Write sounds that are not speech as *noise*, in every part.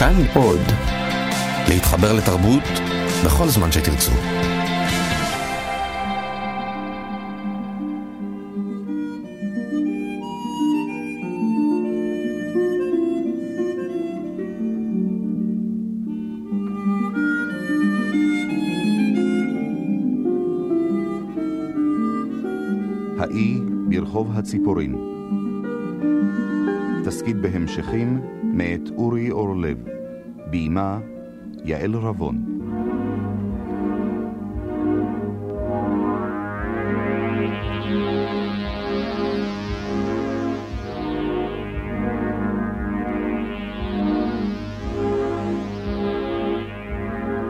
כאן עוד. להתחבר לתרבות בכל זמן שתרצו. האי ברחוב הציפורים. תסכית בהמשכים מאת אורי אורלב. ביימה יעל רבון.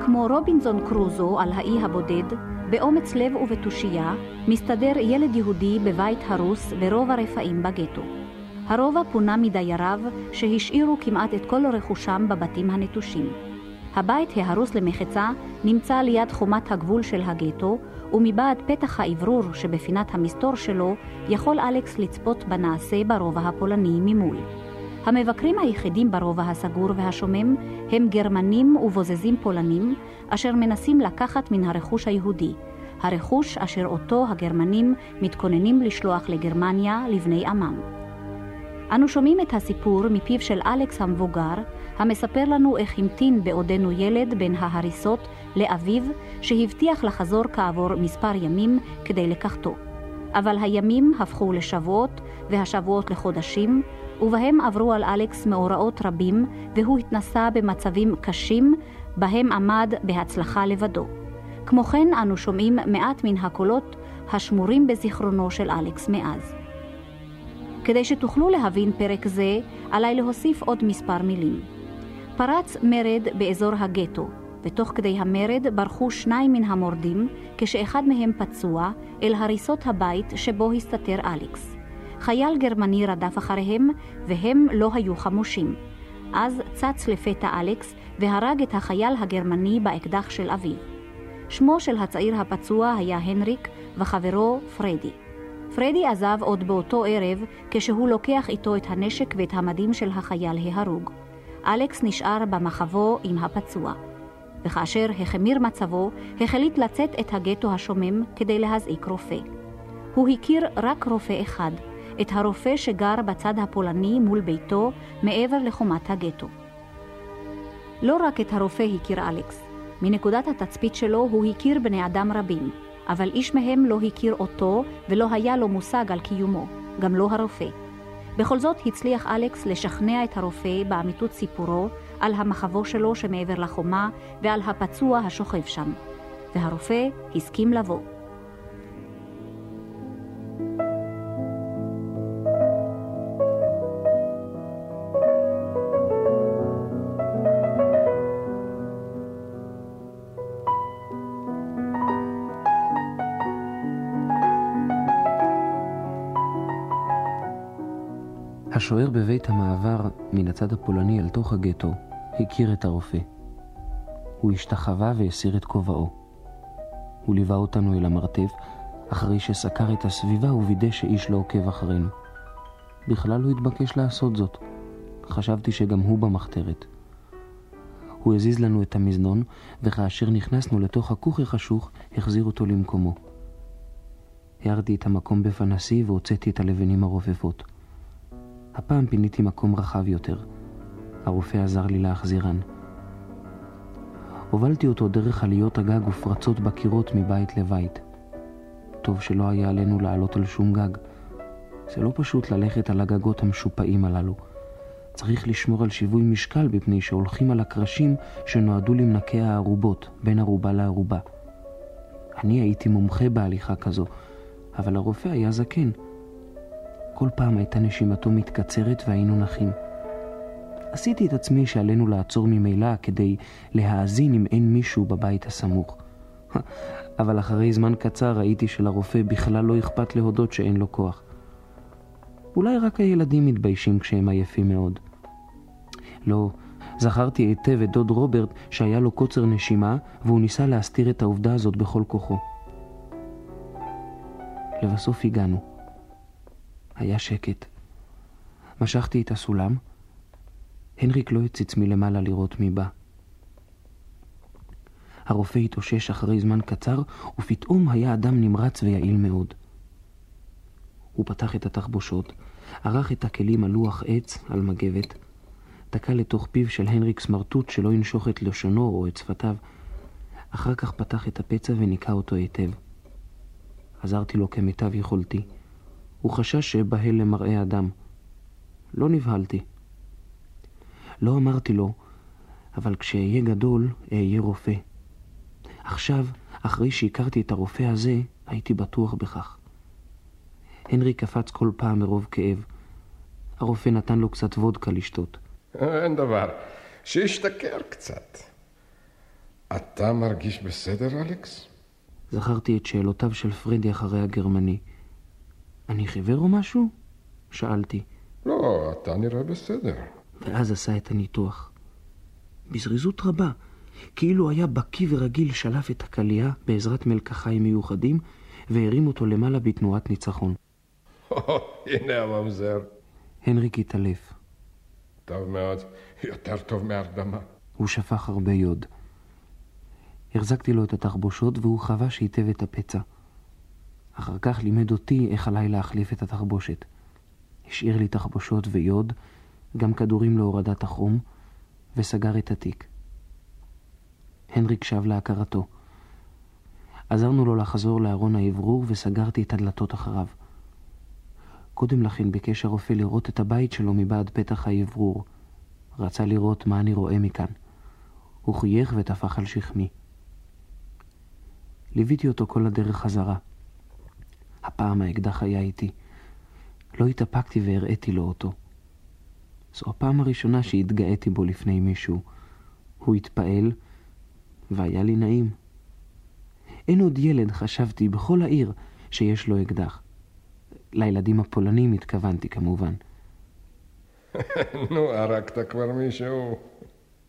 כמו רובינזון קרוזו על האי הבודד, באומץ לב ובתושייה, מסתדר ילד יהודי בבית הרוס ברוב הרפאים בגטו. הרובע פונה מדייריו שהשאירו כמעט את כל רכושם בבתים הנטושים. הבית ההרוס למחצה נמצא ליד חומת הגבול של הגטו, ומבעד פתח האוורור שבפינת המסתור שלו יכול אלכס לצפות בנעשה ברובע הפולני ממול. המבקרים היחידים ברובע הסגור והשומם הם גרמנים ובוזזים פולנים, אשר מנסים לקחת מן הרכוש היהודי, הרכוש אשר אותו הגרמנים מתכוננים לשלוח לגרמניה לבני עמם. אנו שומעים את הסיפור מפיו של אלכס המבוגר, המספר לנו איך המתין בעודנו ילד בין ההריסות לאביו, שהבטיח לחזור כעבור מספר ימים כדי לקחתו. אבל הימים הפכו לשבועות, והשבועות לחודשים, ובהם עברו על אלכס מאורעות רבים, והוא התנסה במצבים קשים, בהם עמד בהצלחה לבדו. כמו כן, אנו שומעים מעט מן הקולות השמורים בזיכרונו של אלכס מאז. כדי שתוכלו להבין פרק זה, עליי להוסיף עוד מספר מילים. פרץ מרד באזור הגטו, ותוך כדי המרד ברחו שניים מן המורדים, כשאחד מהם פצוע, אל הריסות הבית שבו הסתתר אלכס. חייל גרמני רדף אחריהם, והם לא היו חמושים. אז צץ לפתע אלכס, והרג את החייל הגרמני באקדח של אביו. שמו של הצעיר הפצוע היה הנריק, וחברו פרדי. פרדי עזב עוד באותו ערב, כשהוא לוקח איתו את הנשק ואת המדים של החייל ההרוג. אלכס נשאר במחבו עם הפצוע. וכאשר החמיר מצבו, החליט לצאת את הגטו השומם כדי להזעיק רופא. הוא הכיר רק רופא אחד, את הרופא שגר בצד הפולני מול ביתו, מעבר לחומת הגטו. לא רק את הרופא הכיר אלכס. מנקודת התצפית שלו הוא הכיר בני אדם רבים, אבל איש מהם לא הכיר אותו ולא היה לו מושג על קיומו, גם לא הרופא. בכל זאת הצליח אלכס לשכנע את הרופא באמיתות סיפורו על המחבו שלו שמעבר לחומה ועל הפצוע השוכב שם, והרופא הסכים לבוא. השוער בבית המעבר מן הצד הפולני אל תוך הגטו הכיר את הרופא. הוא השתחווה והסיר את כובעו. הוא ליווה אותנו אל המרתף, אחרי שסקר את הסביבה ווידא שאיש לא עוקב אחרינו. בכלל הוא התבקש לעשות זאת. חשבתי שגם הוא במחתרת. הוא הזיז לנו את המזנון, וכאשר נכנסנו לתוך הכוך החשוך, החזיר אותו למקומו. הערתי את המקום בפנסי והוצאתי את הלבנים הרופפות. הפעם פיניתי מקום רחב יותר. הרופא עזר לי להחזירן. הובלתי אותו דרך עליות הגג ופרצות בקירות מבית לבית. טוב שלא היה עלינו לעלות על שום גג. זה לא פשוט ללכת על הגגות המשופעים הללו. צריך לשמור על שיווי משקל מפני שהולכים על הקרשים שנועדו למנקי הערובות, בין ערובה לערובה. אני הייתי מומחה בהליכה כזו, אבל הרופא היה זקן. כל פעם הייתה נשימתו מתקצרת והיינו נחים. עשיתי את עצמי שעלינו לעצור ממילא כדי להאזין אם אין מישהו בבית הסמוך. *laughs* אבל אחרי זמן קצר ראיתי שלרופא בכלל לא אכפת להודות שאין לו כוח. אולי רק הילדים מתביישים כשהם עייפים מאוד. לא, זכרתי היטב את דוד רוברט שהיה לו קוצר נשימה והוא ניסה להסתיר את העובדה הזאת בכל כוחו. לבסוף הגענו. היה שקט. משכתי את הסולם, הנריק לא הציץ מלמעלה לראות מי בא. הרופא התאושש אחרי זמן קצר, ופתאום היה אדם נמרץ ויעיל מאוד. הוא פתח את התחבושות, ערך את הכלים על לוח עץ, על מגבת, תקע לתוך פיו של הנריק סמרטוט שלא ינשוך את לשונו או את שפתיו. אחר כך פתח את הפצע וניקה אותו היטב. עזרתי לו כמיטב יכולתי. הוא חשש שאבהל למראה אדם. לא נבהלתי. לא אמרתי לו, אבל כשאהיה גדול, אהיה רופא. עכשיו, אחרי שהכרתי את הרופא הזה, הייתי בטוח בכך. הנרי קפץ כל פעם מרוב כאב. הרופא נתן לו קצת וודקה לשתות. אין דבר, שישתכר קצת. אתה מרגיש בסדר, אלכס? זכרתי את שאלותיו של פרדי אחרי הגרמני. אני חיוור או משהו? שאלתי. לא, אתה נראה בסדר. ואז עשה את הניתוח. בזריזות רבה, כאילו היה בקיא ורגיל, שלף את הקלייה בעזרת מלקחיים מיוחדים והרים אותו למעלה בתנועת ניצחון. *laughs* הנה הממזר. הנריק התעלף. טוב מאוד, יותר טוב מהרדמה. הוא שפך הרבה יוד. החזקתי לו את התחבושות והוא חבש היטב את הפצע. אחר כך לימד אותי איך עליי להחליף את התחבושת. השאיר לי תחבושות ויוד, גם כדורים להורדת החום, וסגר את התיק. הנריק שב להכרתו. עזרנו לו לחזור לארון האוורור וסגרתי את הדלתות אחריו. קודם לכן ביקש הרופא לראות את הבית שלו מבעד פתח האוורור. רצה לראות מה אני רואה מכאן. הוא חייך וטפח על שכמי. ליוויתי אותו כל הדרך חזרה. הפעם האקדח היה איתי. לא התאפקתי והראיתי לו אותו. זו הפעם הראשונה שהתגאיתי בו לפני מישהו. הוא התפעל, והיה לי נעים. אין עוד ילד, חשבתי, בכל העיר שיש לו אקדח. לילדים הפולנים התכוונתי כמובן. *laughs* נו, הרגת כבר מישהו.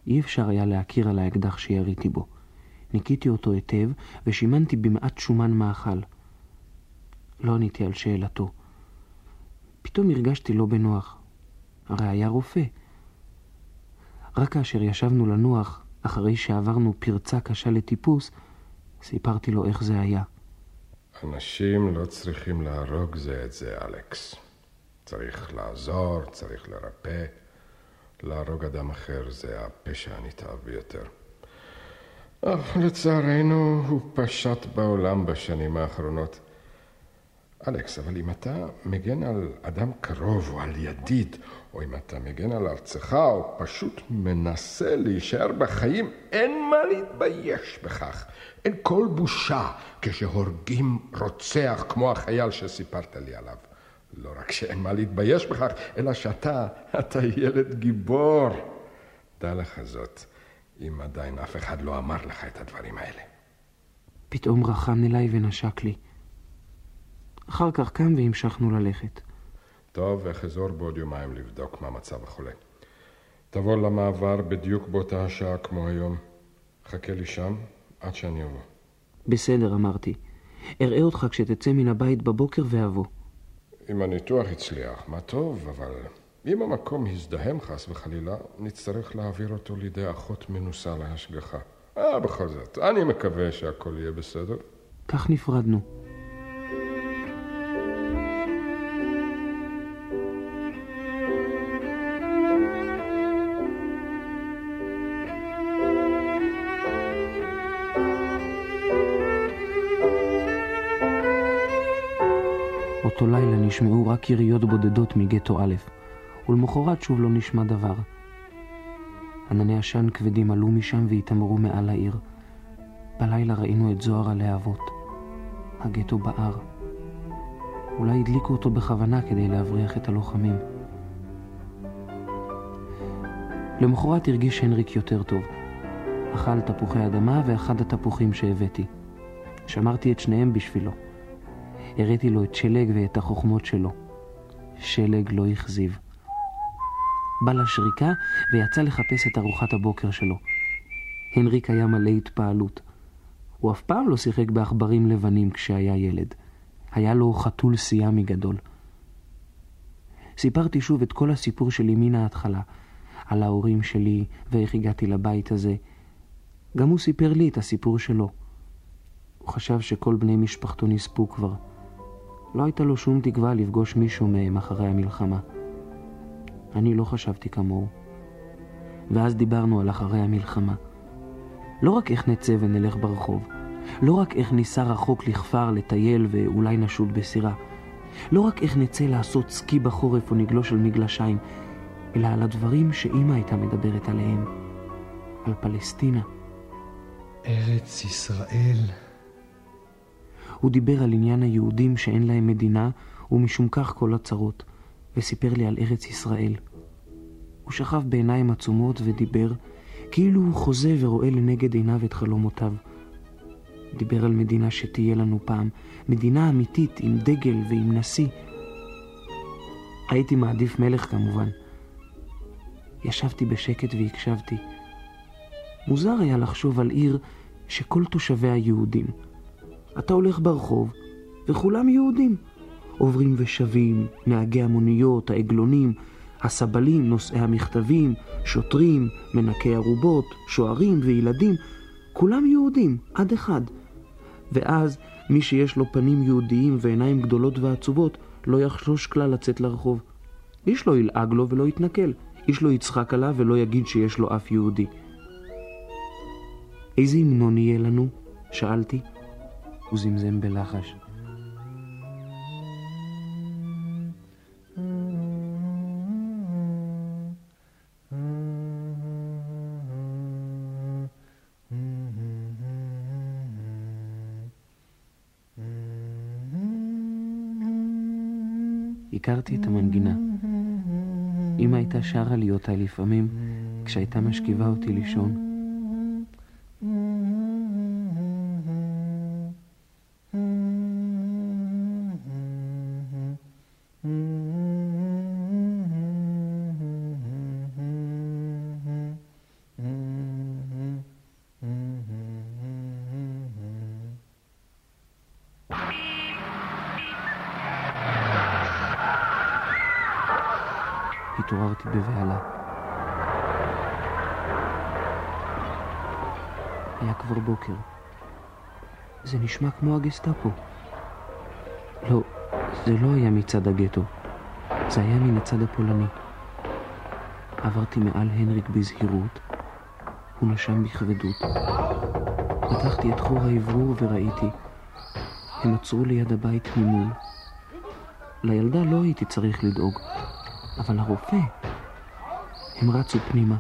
אי אפשר היה להכיר על האקדח שיריתי בו. ניקיתי אותו היטב ושימנתי במעט שומן מאכל. לא עניתי על שאלתו. פתאום הרגשתי לא בנוח. הרי היה רופא. רק כאשר ישבנו לנוח, אחרי שעברנו פרצה קשה לטיפוס, סיפרתי לו איך זה היה. אנשים לא צריכים להרוג זה את זה, אלכס. צריך לעזור, צריך לרפא. להרוג אדם אחר זה הפשע הנתעב ביותר. אך לצערנו הוא פשט בעולם בשנים האחרונות. אלכס, אבל אם אתה מגן על אדם קרוב או על ידיד, או אם אתה מגן על ארצך, או פשוט מנסה להישאר בחיים, אין מה להתבייש בכך. אין כל בושה כשהורגים רוצח כמו החייל שסיפרת לי עליו. לא רק שאין מה להתבייש בכך, אלא שאתה, אתה ילד גיבור. דע לך זאת, אם עדיין אף אחד לא אמר לך את הדברים האלה. פתאום רחם אליי ונשק לי. אחר כך קם והמשכנו ללכת. טוב, אחזור בעוד יומיים לבדוק מה מצב החולה. תבוא למעבר בדיוק באותה השעה כמו היום. חכה לי שם עד שאני אבוא. בסדר, אמרתי. אראה אותך כשתצא מן הבית בבוקר ואבוא. אם הניתוח הצליח, מה טוב, אבל אם המקום הזדהם חס וחלילה, נצטרך להעביר אותו לידי אחות מנוסה להשגחה. אה, בכל זאת, אני מקווה שהכל יהיה בסדר. כך נפרדנו. נשמעו רק יריות בודדות מגטו א', ולמחרת שוב לא נשמע דבר. ענני עשן כבדים עלו משם והתעמרו מעל העיר. בלילה ראינו את זוהר הלהבות. הגטו בער. אולי הדליקו אותו בכוונה כדי להבריח את הלוחמים. למחרת הרגיש הנריק יותר טוב. אכל תפוחי אדמה ואחד התפוחים שהבאתי. שמרתי את שניהם בשבילו. הראיתי לו את שלג ואת החוכמות שלו. שלג לא הכזיב. בא לשריקה ויצא לחפש את ארוחת הבוקר שלו. הנריק היה מלא התפעלות. הוא אף פעם לא שיחק בעכברים לבנים כשהיה ילד. היה לו חתול סיאמי גדול. סיפרתי שוב את כל הסיפור שלי מן ההתחלה, על ההורים שלי ואיך הגעתי לבית הזה. גם הוא סיפר לי את הסיפור שלו. הוא חשב שכל בני משפחתו נספו כבר. לא הייתה לו שום תקווה לפגוש מישהו מהם אחרי המלחמה. אני לא חשבתי כמוהו. ואז דיברנו על אחרי המלחמה. לא רק איך נצא ונלך ברחוב, לא רק איך ניסע רחוק לכפר לטייל ואולי נשוט בסירה, לא רק איך נצא לעשות סקי בחורף או נגלוש על מגלשיים, אלא על הדברים שאימא הייתה מדברת עליהם, על פלסטינה. ארץ ישראל. הוא דיבר על עניין היהודים שאין להם מדינה, ומשום כך כל הצרות, וסיפר לי על ארץ ישראל. הוא שכב בעיניים עצומות ודיבר, כאילו הוא חוזה ורואה לנגד עיניו את חלומותיו. דיבר על מדינה שתהיה לנו פעם, מדינה אמיתית עם דגל ועם נשיא. הייתי מעדיף מלך כמובן. ישבתי בשקט והקשבתי. מוזר היה לחשוב על עיר שכל תושביה יהודים. אתה הולך ברחוב, וכולם יהודים. עוברים ושבים, נהגי המוניות, העגלונים, הסבלים, נושאי המכתבים, שוטרים, מנקי ערובות, שוערים וילדים, כולם יהודים, עד אחד. ואז מי שיש לו פנים יהודיים ועיניים גדולות ועצובות, לא יחשוש כלל לצאת לרחוב. איש לא ילעג לו ולא יתנכל, איש לא יצחק עליו ולא יגיד שיש לו אף יהודי. איזה המנון יהיה לנו? שאלתי. הוא זמזם בלחש. הכרתי את המנגינה. אמא הייתה שרה לי אותה לפעמים כשהייתה משכיבה אותי לישון. התעוררתי בבהלה. היה כבר בוקר. זה נשמע כמו הגסטאפו. לא, זה לא היה מצד הגטו. זה היה מן הצד הפולני. עברתי מעל הנריק בזהירות, הוא נשם בכבדות. פתחתי את חור האוורור וראיתי. הם עצרו ליד הבית ממול. לילדה לא הייתי צריך לדאוג. אבל הרופא... הם רצו פנימה,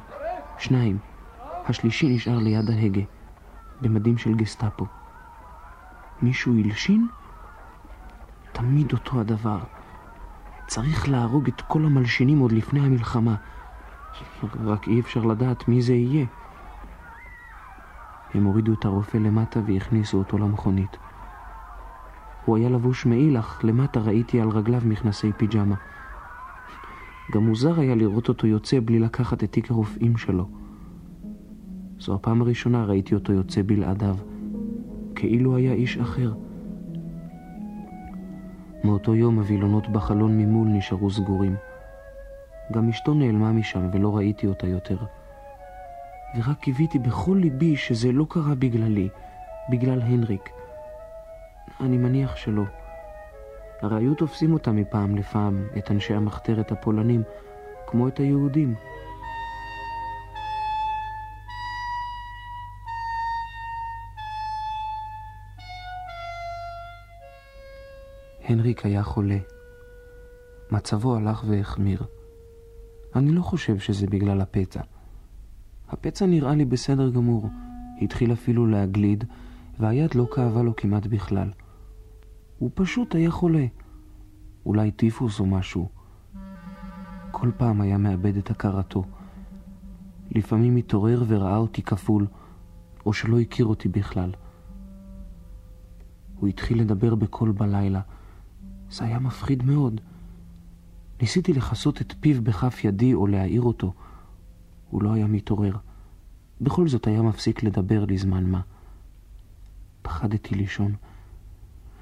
שניים. השלישי נשאר ליד ההגה, במדים של גסטאפו. מישהו הלשין? תמיד אותו הדבר. צריך להרוג את כל המלשינים עוד לפני המלחמה. רק אי אפשר לדעת מי זה יהיה. הם הורידו את הרופא למטה והכניסו אותו למכונית. הוא היה לבוש מעיל, אך למטה ראיתי על רגליו מכנסי פיג'מה. גם מוזר היה לראות אותו יוצא בלי לקחת את תיק הרופאים שלו. זו הפעם הראשונה ראיתי אותו יוצא בלעדיו, כאילו היה איש אחר. מאותו יום הווילונות בחלון ממול נשארו סגורים. גם אשתו נעלמה משם ולא ראיתי אותה יותר. ורק קיוויתי בכל ליבי שזה לא קרה בגללי, בגלל הנריק. אני מניח שלא. הרי היו תופסים אותם מפעם לפעם, את אנשי המחתרת הפולנים, כמו את היהודים. הנריק היה חולה. מצבו הלך והחמיר. אני לא חושב שזה בגלל הפצע. הפצע נראה לי בסדר גמור. התחיל אפילו להגליד, והיד לא כאבה לו כמעט בכלל. הוא פשוט היה חולה. אולי טיפוס או משהו. כל פעם היה מאבד את הכרתו. לפעמים התעורר וראה אותי כפול, או שלא הכיר אותי בכלל. הוא התחיל לדבר בקול בלילה. זה היה מפחיד מאוד. ניסיתי לכסות את פיו בכף ידי או להעיר אותו. הוא לא היה מתעורר. בכל זאת היה מפסיק לדבר לזמן מה. פחדתי לישון.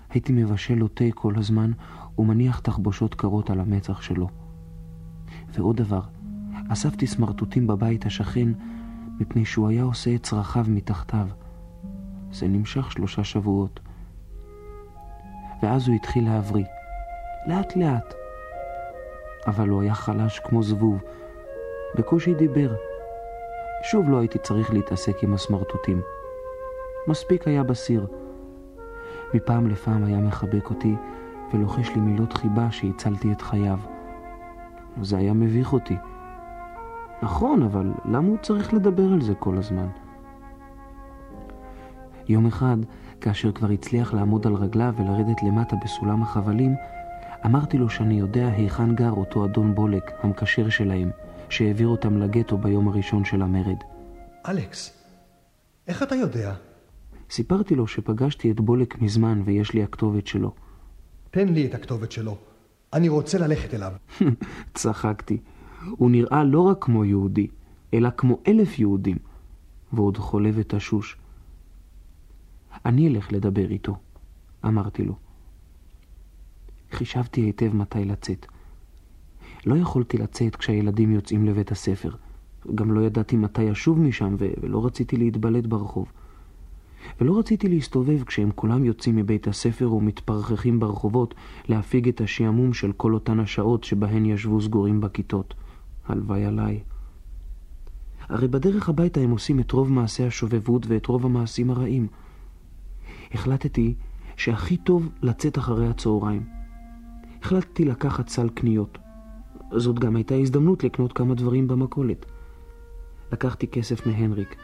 הייתי מבשל לו תה כל הזמן ומניח תחבושות קרות על המצח שלו. ועוד דבר, אספתי סמרטוטים בבית השכן, מפני שהוא היה עושה את צרכיו מתחתיו. זה נמשך שלושה שבועות. ואז הוא התחיל להבריא, לאט לאט. אבל הוא היה חלש כמו זבוב, בקושי דיבר. שוב לא הייתי צריך להתעסק עם הסמרטוטים. מספיק היה בסיר. מפעם לפעם היה מחבק אותי ולוחש לי מילות חיבה שהצלתי את חייו. זה היה מביך אותי. נכון, אבל למה הוא צריך לדבר על זה כל הזמן? יום אחד, כאשר כבר הצליח לעמוד על רגליו ולרדת למטה בסולם החבלים, אמרתי לו שאני יודע היכן גר אותו אדון בולק, המקשר שלהם, שהעביר אותם לגטו ביום הראשון של המרד. אלכס, איך אתה יודע? סיפרתי לו שפגשתי את בולק מזמן ויש לי הכתובת שלו. תן לי את הכתובת שלו. אני רוצה ללכת אליו. *laughs* צחקתי. הוא נראה לא רק כמו יהודי, אלא כמו אלף יהודים, ועוד חולה ותשוש. אני אלך לדבר איתו, אמרתי לו. חישבתי היטב מתי לצאת. לא יכולתי לצאת כשהילדים יוצאים לבית הספר. גם לא ידעתי מתי אשוב משם, ולא רציתי להתבלט ברחוב. ולא רציתי להסתובב כשהם כולם יוצאים מבית הספר ומתפרחחים ברחובות להפיג את השעמום של כל אותן השעות שבהן ישבו סגורים בכיתות. הלוואי עליי. הרי בדרך הביתה הם עושים את רוב מעשי השובבות ואת רוב המעשים הרעים. החלטתי שהכי טוב לצאת אחרי הצהריים. החלטתי לקחת סל קניות. זאת גם הייתה הזדמנות לקנות כמה דברים במכולת. לקחתי כסף מהנריק.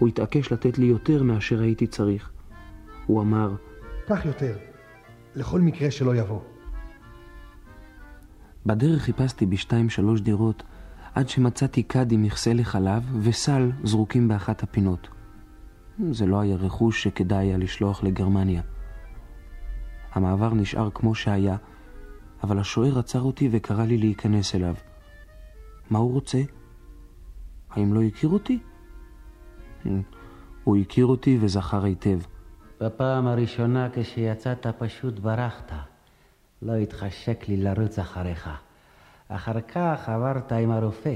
הוא התעקש לתת לי יותר מאשר הייתי צריך. הוא אמר, קח יותר, לכל מקרה שלא יבוא. בדרך חיפשתי בשתיים שלוש דירות עד שמצאתי כד עם מכסה לחלב וסל זרוקים באחת הפינות. זה לא היה רכוש שכדאי היה לשלוח לגרמניה. המעבר נשאר כמו שהיה, אבל השוער עצר אותי וקרא לי להיכנס אליו. מה הוא רוצה? האם לא הכיר אותי? הוא הכיר אותי וזכר היטב. בפעם הראשונה כשיצאת פשוט ברחת. לא התחשק לי לרוץ אחריך. אחר כך עברת עם הרופא.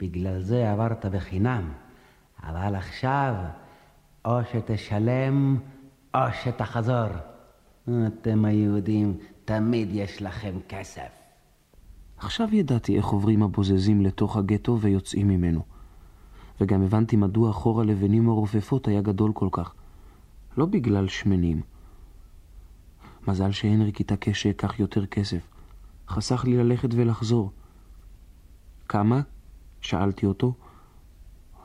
בגלל זה עברת בחינם. אבל עכשיו, או שתשלם, או שתחזור. אתם היהודים, תמיד יש לכם כסף. עכשיו ידעתי איך עוברים הבוזזים לתוך הגטו ויוצאים ממנו. וגם הבנתי מדוע חור הלבנים הרופפות היה גדול כל כך. לא בגלל שמנים. מזל שהנריק התעקש שאקח יותר כסף. חסך לי ללכת ולחזור. כמה? שאלתי אותו.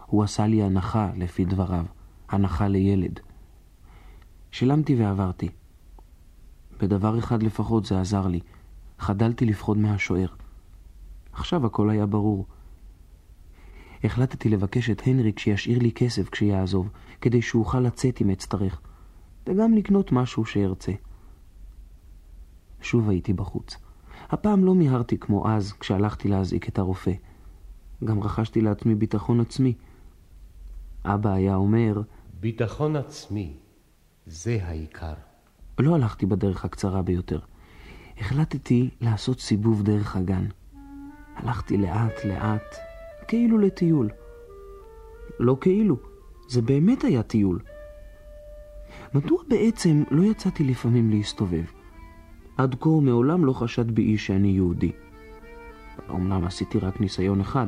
הוא עשה לי הנחה, לפי דבריו. הנחה לילד. שילמתי ועברתי. בדבר אחד לפחות זה עזר לי. חדלתי לפחוד מהשוער. עכשיו הכל היה ברור. החלטתי לבקש את הנריק שישאיר לי כסף כשיעזוב, כדי שאוכל לצאת אם אצטרך, וגם לקנות משהו שארצה. שוב הייתי בחוץ. הפעם לא מיהרתי כמו אז כשהלכתי להזעיק את הרופא. גם רכשתי לעצמי ביטחון עצמי. אבא היה אומר... ביטחון עצמי, זה העיקר. לא הלכתי בדרך הקצרה ביותר. החלטתי לעשות סיבוב דרך הגן. הלכתי לאט לאט, כאילו לטיול. לא כאילו, זה באמת היה טיול. מדוע בעצם לא יצאתי לפעמים להסתובב? עד כה מעולם לא חשד בי שאני יהודי. אמנם עשיתי רק ניסיון אחד.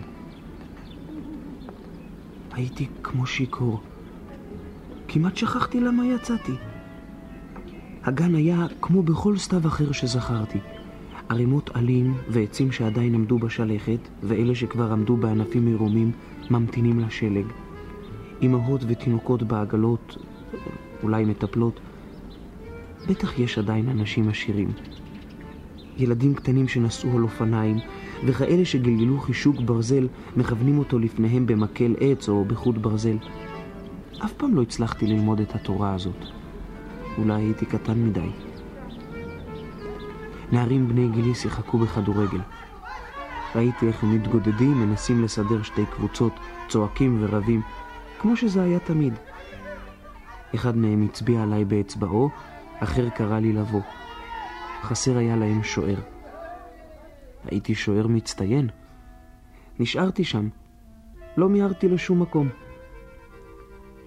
הייתי כמו שיכור. כמעט שכחתי למה יצאתי. הגן היה כמו בכל סתיו אחר שזכרתי. ערימות עלים ועצים שעדיין עמדו בשלכת, ואלה שכבר עמדו בענפים מרומים, ממתינים לשלג. אמהות ותינוקות בעגלות, אולי מטפלות. בטח יש עדיין אנשים עשירים. ילדים קטנים שנסעו על אופניים, וכאלה שגלגלו חישוק ברזל, מכוונים אותו לפניהם במקל עץ או בחוט ברזל. אף פעם לא הצלחתי ללמוד את התורה הזאת. אולי הייתי קטן מדי. נערים בני גילי שיחקו בכדורגל. ראיתי איך הם מתגודדים, מנסים לסדר שתי קבוצות, צועקים ורבים, כמו שזה היה תמיד. אחד מהם הצביע עליי באצבעו, אחר קרא לי לבוא. חסר היה להם שוער. הייתי שוער מצטיין. נשארתי שם. לא מיהרתי לשום מקום.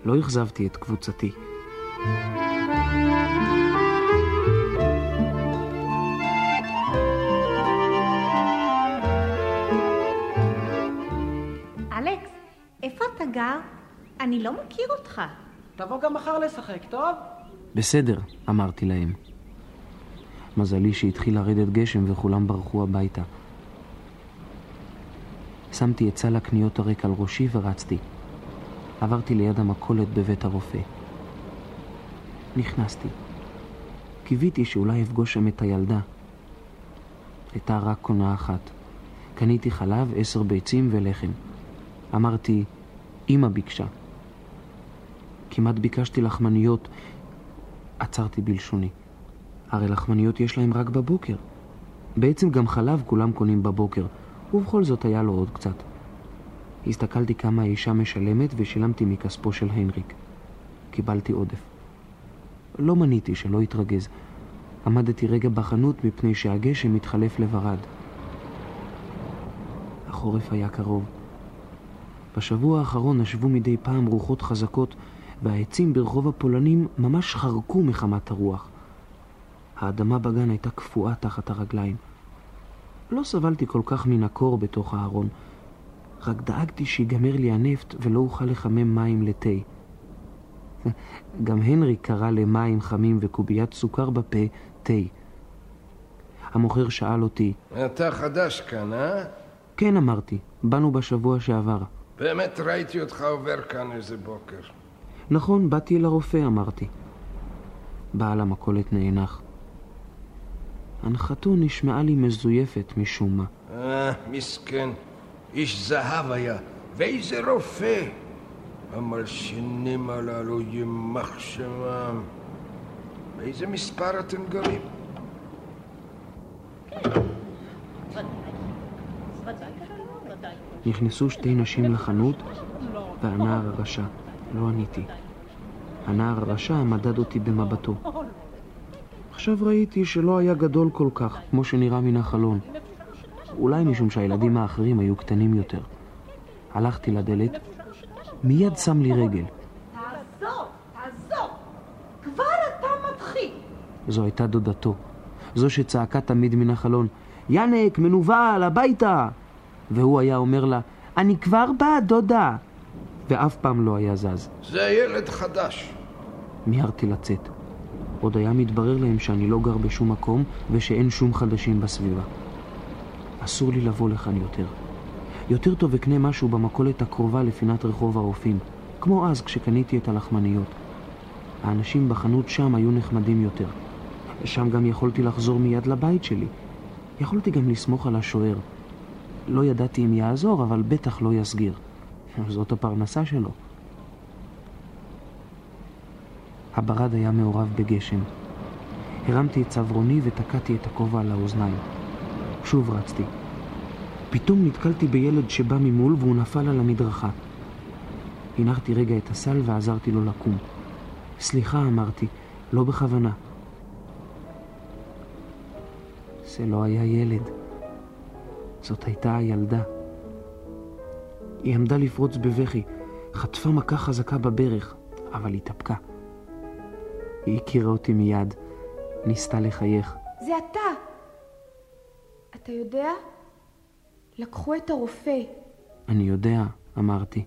לא אכזבתי את קבוצתי. אלכס, גר? אני לא מכיר אותך. תבוא גם מחר לשחק, טוב? בסדר, אמרתי להם. מזלי שהתחיל לרדת גשם וכולם ברחו הביתה. שמתי את סל הקניות הריק על ראשי ורצתי. עברתי ליד המכולת בבית הרופא. נכנסתי. קיוויתי שאולי אפגוש שם את הילדה. הייתה רק קונה אחת. קניתי חלב, עשר ביצים ולחם. אמרתי, אמא ביקשה. כמעט ביקשתי לחמניות. עצרתי בלשוני. הרי לחמניות יש להם רק בבוקר. בעצם גם חלב כולם קונים בבוקר, ובכל זאת היה לו עוד קצת. הסתכלתי כמה האישה משלמת ושילמתי מכספו של הנריק. קיבלתי עודף. לא מניתי שלא התרגז. עמדתי רגע בחנות מפני שהגשם התחלף לברד. החורף היה קרוב. בשבוע האחרון נשבו מדי פעם רוחות חזקות, והעצים ברחוב הפולנים ממש חרקו מחמת הרוח. האדמה בגן הייתה קפואה תחת הרגליים. לא סבלתי כל כך מן הקור בתוך הארון, רק דאגתי שיגמר לי הנפט ולא אוכל לחמם מים לתה. *laughs* גם הנרי קרא למים חמים וקוביית סוכר בפה תה. המוכר שאל אותי, אתה חדש כאן, אה? כן, אמרתי, באנו בשבוע שעבר. באמת ראיתי אותך עובר כאן איזה בוקר. נכון, באתי לרופא, אמרתי. בעל המכולת נאנח. הנחתו נשמעה לי מזויפת משום מה. אה, מסכן. איש זהב היה, ואיזה רופא. המלשינים הללו, יימח שמם. באיזה מספר אתם גרים? נכנסו שתי נשים לחנות, והנער הרשע. לא עניתי. הנער הרשע מדד אותי במבטו. עכשיו ראיתי שלא היה גדול כל כך, כמו שנראה מן החלון. אולי משום שהילדים האחרים היו קטנים יותר. הלכתי לדלת, מיד שם לי רגל. תעזוב, תעזוב. כבר אתה מתחיל. זו הייתה דודתו. זו שצעקה תמיד מן החלון, יאנק, מנוול, הביתה! והוא היה אומר לה, אני כבר בא, דודה! ואף פעם לא היה זז. זה ילד חדש. מיהרתי לצאת. עוד היה מתברר להם שאני לא גר בשום מקום ושאין שום חדשים בסביבה. אסור לי לבוא לכאן יותר. יותר טוב אקנה משהו במכולת הקרובה לפינת רחוב הרופאים, כמו אז כשקניתי את הלחמניות. האנשים בחנות שם היו נחמדים יותר. שם גם יכולתי לחזור מיד לבית שלי. יכולתי גם לסמוך על השוער. לא ידעתי אם יעזור, אבל בטח לא יסגיר. זאת הפרנסה שלו. הברד היה מעורב בגשם. הרמתי את צברוני ותקעתי את הכובע על האוזניים. שוב רצתי. פתאום נתקלתי בילד שבא ממול והוא נפל על המדרכה. הנחתי רגע את הסל ועזרתי לו לקום. סליחה, אמרתי, לא בכוונה. זה לא היה ילד. זאת הייתה הילדה. היא עמדה לפרוץ בבכי, חטפה מכה חזקה בברך, אבל התאפקה. היא הכירה אותי מיד, ניסתה לחייך. זה אתה. אתה יודע? לקחו את הרופא. אני יודע, אמרתי.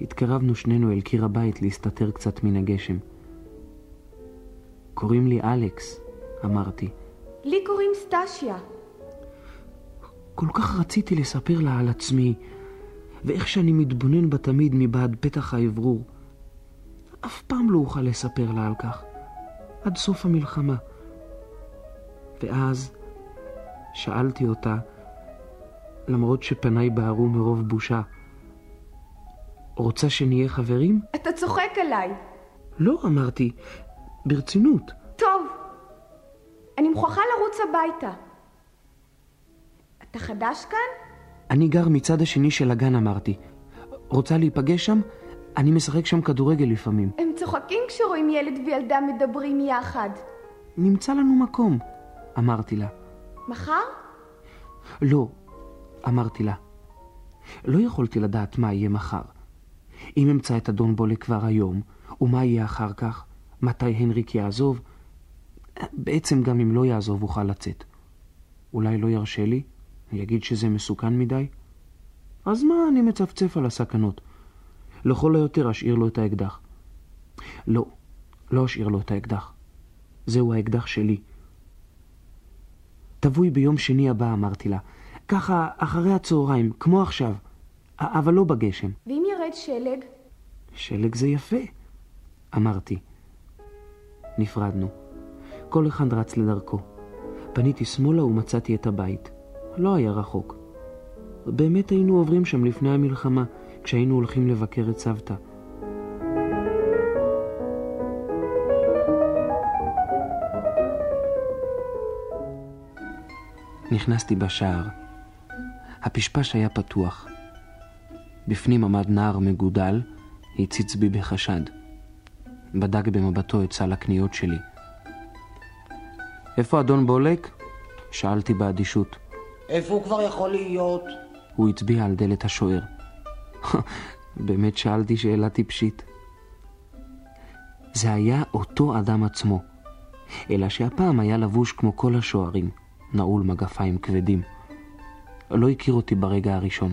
התקרבנו שנינו אל קיר הבית להסתתר קצת מן הגשם. קוראים לי אלכס, אמרתי. לי קוראים סטשיה. כל כך רציתי לספר לה על עצמי, ואיך שאני מתבונן בה תמיד מבעד פתח האוורור. אף פעם לא אוכל לספר לה על כך, עד סוף המלחמה. ואז שאלתי אותה, למרות שפניי בערו מרוב בושה, רוצה שנהיה חברים? אתה צוחק עליי. לא, אמרתי, ברצינות. טוב, אני מוכרחה לרוץ הביתה. אתה חדש כאן? אני גר מצד השני של הגן, אמרתי. רוצה להיפגש שם? אני משחק שם כדורגל לפעמים. הם צוחקים כשרואים ילד וילדה מדברים יחד. נמצא לנו מקום, אמרתי לה. מחר? לא, אמרתי לה. לא יכולתי לדעת מה יהיה מחר. אם אמצא את אדון בולה כבר היום, ומה יהיה אחר כך? מתי הנריק יעזוב? בעצם גם אם לא יעזוב אוכל לצאת. אולי לא ירשה לי? יגיד שזה מסוכן מדי? אז מה אני מצפצף על הסכנות? לכל היותר אשאיר לו את האקדח. לא, לא אשאיר לו את האקדח. זהו האקדח שלי. תבואי ביום שני הבא, אמרתי לה. ככה, אחרי הצהריים, כמו עכשיו. אבל לא בגשם. ואם ירד שלג? שלג זה יפה, אמרתי. נפרדנו. כל אחד רץ לדרכו. פניתי שמאלה ומצאתי את הבית. לא היה רחוק. באמת היינו עוברים שם לפני המלחמה, כשהיינו הולכים לבקר את סבתא. נכנסתי בשער. הפשפש היה פתוח. בפנים עמד נער מגודל, הציץ בי בחשד. בדק במבטו את סל הקניות שלי. איפה אדון בולק? שאלתי באדישות. איפה הוא כבר יכול להיות? הוא הצביע על דלת השוער. *laughs* באמת שאלתי שאלה טיפשית. זה היה אותו אדם עצמו, אלא שהפעם היה לבוש כמו כל השוערים, נעול מגפיים כבדים. לא הכיר אותי ברגע הראשון.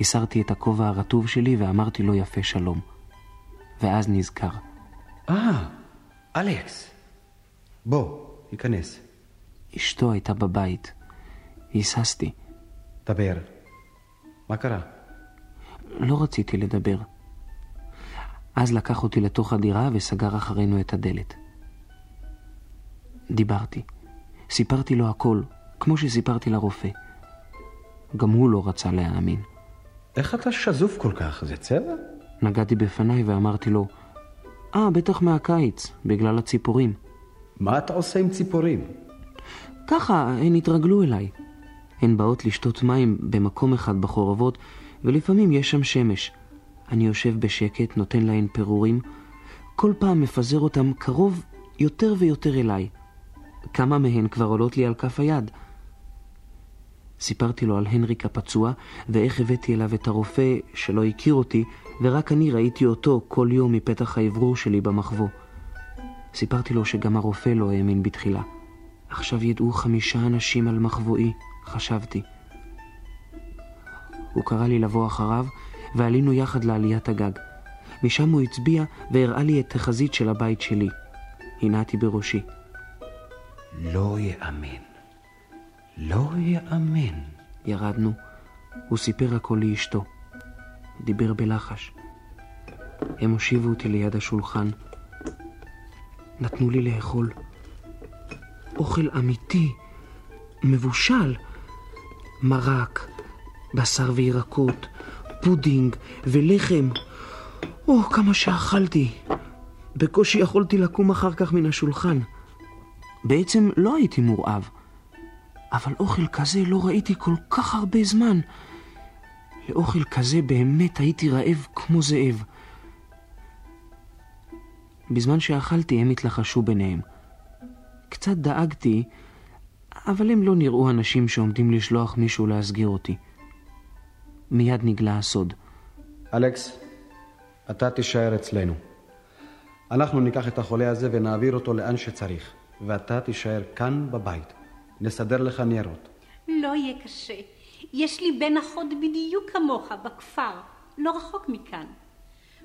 הסרתי את הכובע הרטוב שלי ואמרתי לו יפה שלום. ואז נזכר. אה, אלכס. בוא, היכנס. אשתו הייתה בבית. היססתי. דבר. מה קרה? לא רציתי לדבר. אז לקח אותי לתוך הדירה וסגר אחרינו את הדלת. דיברתי. סיפרתי לו הכל, כמו שסיפרתי לרופא. גם הוא לא רצה להאמין. איך אתה שזוף כל כך? זה צבע? נגעתי בפניי ואמרתי לו, אה, בטח מהקיץ, בגלל הציפורים. מה אתה עושה עם ציפורים? ככה, הן התרגלו אליי. הן באות לשתות מים במקום אחד בחורבות, ולפעמים יש שם שמש. אני יושב בשקט, נותן להן פירורים, כל פעם מפזר אותם קרוב יותר ויותר אליי. כמה מהן כבר עולות לי על כף היד. סיפרתי לו על הנריק הפצוע, ואיך הבאתי אליו את הרופא שלא הכיר אותי, ורק אני ראיתי אותו כל יום מפתח האוורור שלי במחבוא. סיפרתי לו שגם הרופא לא האמין בתחילה. עכשיו ידעו חמישה אנשים על מחבואי, חשבתי. הוא קרא לי לבוא אחריו, ועלינו יחד לעליית הגג. משם הוא הצביע והראה לי את החזית של הבית שלי. הנעתי בראשי. לא יאמן. לא יאמן. ירדנו. הוא סיפר הכל לאשתו. דיבר בלחש. הם הושיבו אותי ליד השולחן. נתנו לי לאכול. אוכל אמיתי, מבושל. מרק, בשר וירקות, פודינג ולחם. או, כמה שאכלתי. בקושי יכולתי לקום אחר כך מן השולחן. בעצם לא הייתי מורעב, אבל אוכל כזה לא ראיתי כל כך הרבה זמן. לאוכל כזה באמת הייתי רעב כמו זאב. בזמן שאכלתי הם התלחשו ביניהם. קצת דאגתי, אבל הם לא נראו אנשים שעומדים לשלוח מישהו להסגיר אותי. מיד נגלה הסוד. אלכס, אתה תישאר אצלנו. אנחנו ניקח את החולה הזה ונעביר אותו לאן שצריך, ואתה תישאר כאן בבית. נסדר לך ניירות. לא יהיה קשה. יש לי בן אחות בדיוק כמוך בכפר, לא רחוק מכאן.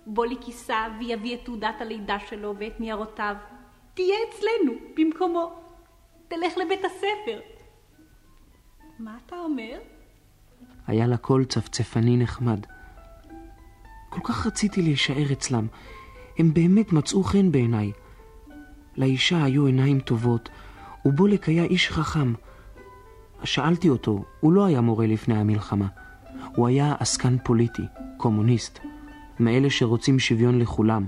בוא לי כיסה ויביא את תעודת הלידה שלו ואת ניירותיו. תהיה אצלנו, במקומו. תלך לבית הספר. מה אתה אומר? היה לה קול צפצפני נחמד. כל כך רציתי להישאר אצלם. הם באמת מצאו חן בעיניי. לאישה היו עיניים טובות, ובולק היה איש חכם. שאלתי אותו, הוא לא היה מורה לפני המלחמה. הוא היה עסקן פוליטי, קומוניסט, מאלה שרוצים שוויון לכולם,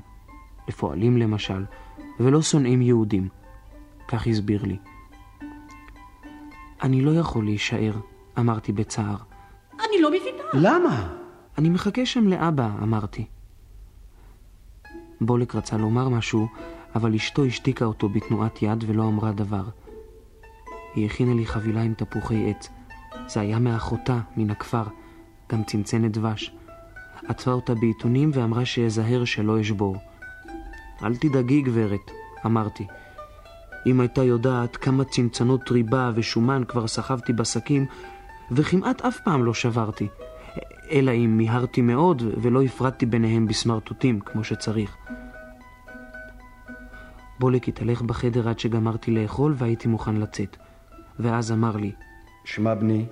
לפועלים למשל, ולא שונאים יהודים. כך הסביר לי. אני לא יכול להישאר, אמרתי בצער. אני לא מבינה. למה? אני מחכה שם לאבא, אמרתי. בולק רצה לומר משהו, אבל אשתו השתיקה אותו בתנועת יד ולא אמרה דבר. היא הכינה לי חבילה עם תפוחי עץ. זה היה מאחותה, מן הכפר, גם צנצנת דבש. עטפה אותה בעיתונים ואמרה שאזהר שלא אשבור. אל תדאגי, גברת, אמרתי. אם הייתה יודעת כמה צנצנות ריבה ושומן כבר סחבתי בשקים, וכמעט אף פעם לא שברתי, אלא אם מיהרתי מאוד ולא הפרדתי ביניהם בסמרטוטים כמו שצריך. בולק התהלך בחדר עד שגמרתי לאכול והייתי מוכן לצאת. ואז אמר לי, שמע בני,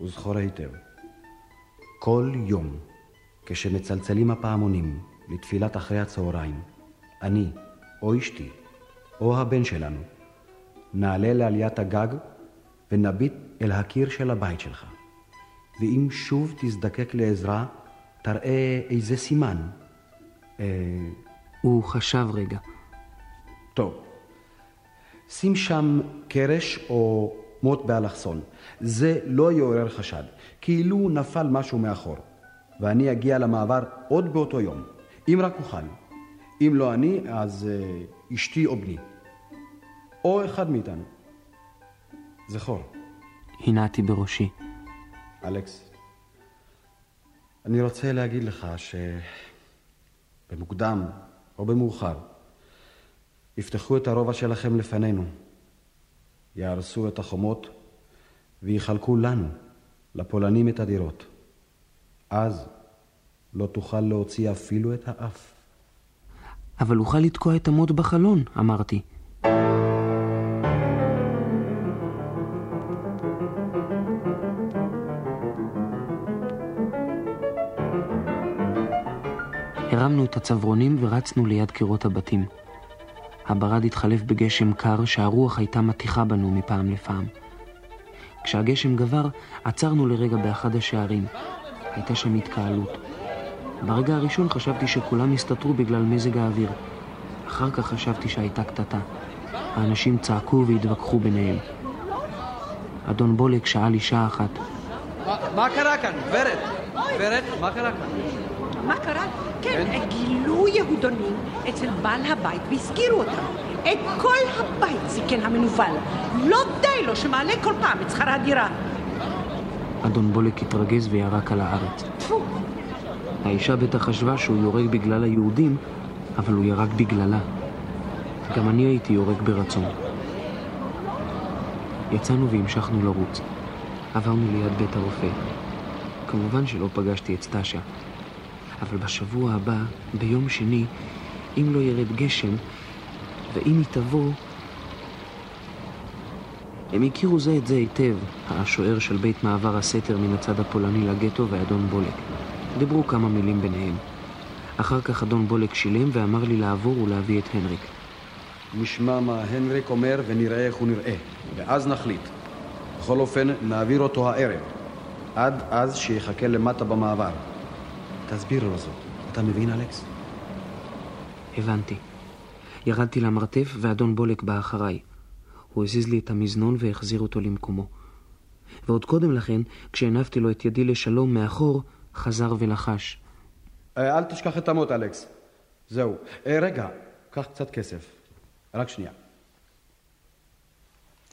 וזכור היטב, כל יום כשמצלצלים הפעמונים לתפילת אחרי הצהריים, אני או אשתי או הבן שלנו נעלה לעליית הגג ונביט אל הקיר של הבית שלך. ואם שוב תזדקק לעזרה, תראה איזה סימן. אה... הוא חשב רגע. טוב. שים שם קרש או מוט באלכסון. זה לא יעורר חשד, כאילו נפל משהו מאחור. ואני אגיע למעבר עוד באותו יום, אם רק אוכל. אם לא אני, אז uh, אשתי או בני. או אחד מאיתנו. זכור. הנעתי בראשי. אלכס, אני רוצה להגיד לך שבמוקדם או במאוחר יפתחו את הרובע שלכם לפנינו, יהרסו את החומות ויחלקו לנו, לפולנים, את הדירות. אז לא תוכל להוציא אפילו את האף. אבל אוכל לתקוע את המוט בחלון, אמרתי. הרמנו את הצברונים ורצנו ליד קירות הבתים. הברד התחלף בגשם קר שהרוח הייתה מתיחה בנו מפעם לפעם. כשהגשם גבר, עצרנו לרגע באחד השערים. הייתה שם התקהלות. ברגע הראשון חשבתי שכולם הסתתרו בגלל מזג האוויר. אחר כך חשבתי שהייתה קטטה. האנשים צעקו והתווכחו ביניהם. אדון בולק שאל אישה אחת. מה קרה כאן, גברת? גברת, מה קרה כאן? מה קרה? כן, גילו יהודונים אצל בעל הבית והסגירו אותם. את כל הבית סיכן המנוול. לא די לו שמעלה כל פעם את שכר הדירה. אדון בולק התרגז וירק על הארץ. האישה בטח חשבה שהוא יורק בגלל היהודים, אבל הוא ירק בגללה. גם אני הייתי יורק ברצון. יצאנו והמשכנו לרוץ. עברנו ליד בית הרופא. כמובן שלא פגשתי את סטאשה. אבל בשבוע הבא, ביום שני, אם לא ירד גשם, ואם היא תבוא... הם הכירו זה את זה היטב, השוער של בית מעבר הסתר מן הצד הפולני לגטו ואדון בולק. דיברו כמה מילים ביניהם. אחר כך אדון בולק שילם ואמר לי לעבור ולהביא את הנריק. נשמע מה הנריק אומר ונראה איך הוא נראה, ואז נחליט. בכל אופן, נעביר אותו הערב, עד אז שיחכה למטה במעבר. תסביר לו זאת. אתה מבין, אלכס? הבנתי. ירדתי למרתף ואדון בולק בא אחריי. הוא הזיז לי את המזנון והחזיר אותו למקומו. ועוד קודם לכן, כשהנפתי לו את ידי לשלום מאחור, חזר ולחש. אה, אל תשכח את המוט, אלכס. זהו. אה, רגע, קח קצת כסף. רק שנייה.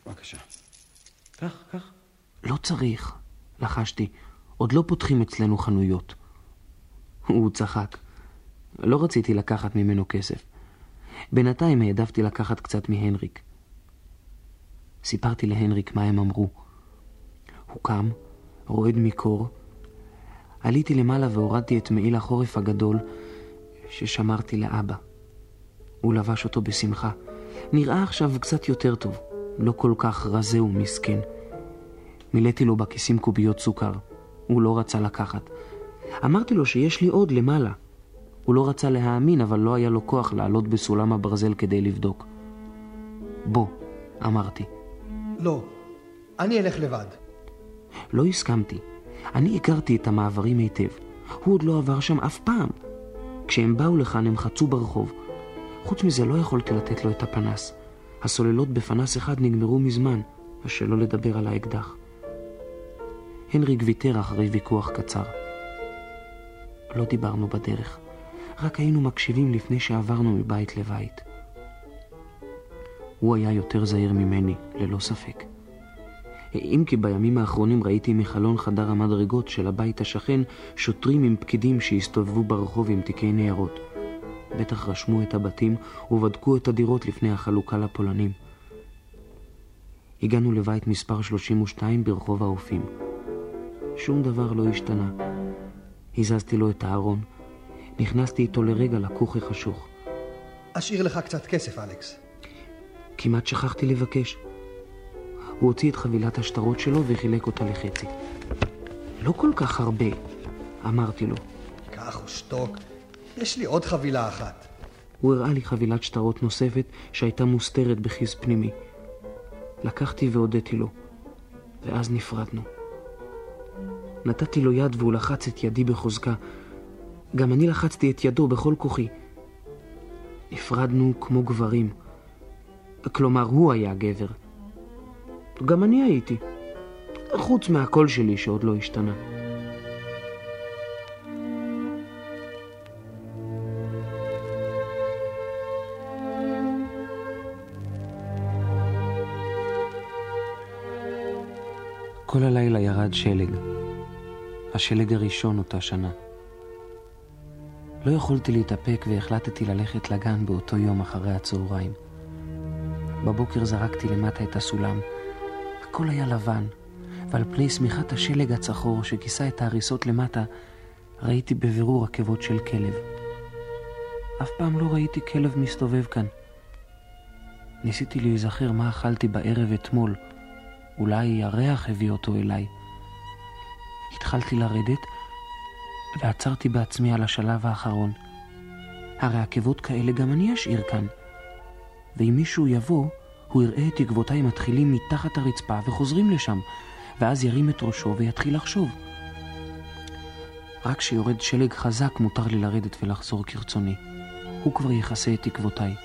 בבקשה. קח, קח. לא צריך, לחשתי. עוד לא פותחים אצלנו חנויות. הוא צחק. לא רציתי לקחת ממנו כסף. בינתיים העדפתי לקחת קצת מהנריק. סיפרתי להנריק מה הם אמרו. הוא קם, רועד מקור. עליתי למעלה והורדתי את מעיל החורף הגדול ששמרתי לאבא. הוא לבש אותו בשמחה. נראה עכשיו קצת יותר טוב, לא כל כך רזה ומסכן. מילאתי לו בכיסים קוביות סוכר. הוא לא רצה לקחת. אמרתי לו שיש לי עוד למעלה. הוא לא רצה להאמין, אבל לא היה לו כוח לעלות בסולם הברזל כדי לבדוק. בוא, אמרתי. לא, אני אלך לבד. לא הסכמתי. אני הכרתי את המעברים היטב. הוא עוד לא עבר שם אף פעם. כשהם באו לכאן הם חצו ברחוב. חוץ מזה לא יכולתי לתת לו את הפנס. הסוללות בפנס אחד נגמרו מזמן, ושלא לדבר על האקדח. הנריק ויתר אחרי ויכוח קצר. לא דיברנו בדרך, רק היינו מקשיבים לפני שעברנו מבית לבית. הוא היה יותר זהיר ממני, ללא ספק. אם כי בימים האחרונים ראיתי מחלון חדר המדרגות של הבית השכן שוטרים עם פקידים שהסתובבו ברחוב עם תיקי ניירות. בטח רשמו את הבתים ובדקו את הדירות לפני החלוקה לפולנים. הגענו לבית מספר 32 ברחוב האופים. שום דבר לא השתנה. הזזתי לו את הארון. נכנסתי איתו לרגע לכוך החשוך. אשאיר לך קצת כסף, אלכס. כמעט שכחתי לבקש. הוא הוציא את חבילת השטרות שלו וחילק אותה לחצי. לא כל כך הרבה, אמרתי לו. קח ושתוק, יש לי עוד חבילה אחת. הוא הראה לי חבילת שטרות נוספת שהייתה מוסתרת בכיס פנימי. לקחתי והודיתי לו, ואז נפרדנו. נתתי לו יד והוא לחץ את ידי בחוזקה. גם אני לחצתי את ידו בכל כוחי. נפרדנו כמו גברים. כלומר, הוא היה גבר. גם אני הייתי. חוץ מהקול שלי שעוד לא השתנה. כל הלילה ירד שלג. השלג הראשון אותה שנה. לא יכולתי להתאפק והחלטתי ללכת לגן באותו יום אחרי הצהריים. בבוקר זרקתי למטה את הסולם. הכל היה לבן, ועל פני שמיכת השלג הצחור שכיסה את ההריסות למטה, ראיתי בבירור עקבות של כלב. אף פעם לא ראיתי כלב מסתובב כאן. ניסיתי להיזכר מה אכלתי בערב אתמול. אולי הריח הביא אותו אליי. התחלתי לרדת, ועצרתי בעצמי על השלב האחרון. הרי עקבות כאלה גם אני אשאיר כאן. ואם מישהו יבוא, הוא יראה את עקבותיי מתחילים מתחת הרצפה וחוזרים לשם, ואז ירים את ראשו ויתחיל לחשוב. רק כשיורד שלג חזק מותר לי לרדת ולחזור כרצוני. הוא כבר יכסה את עקבותיי.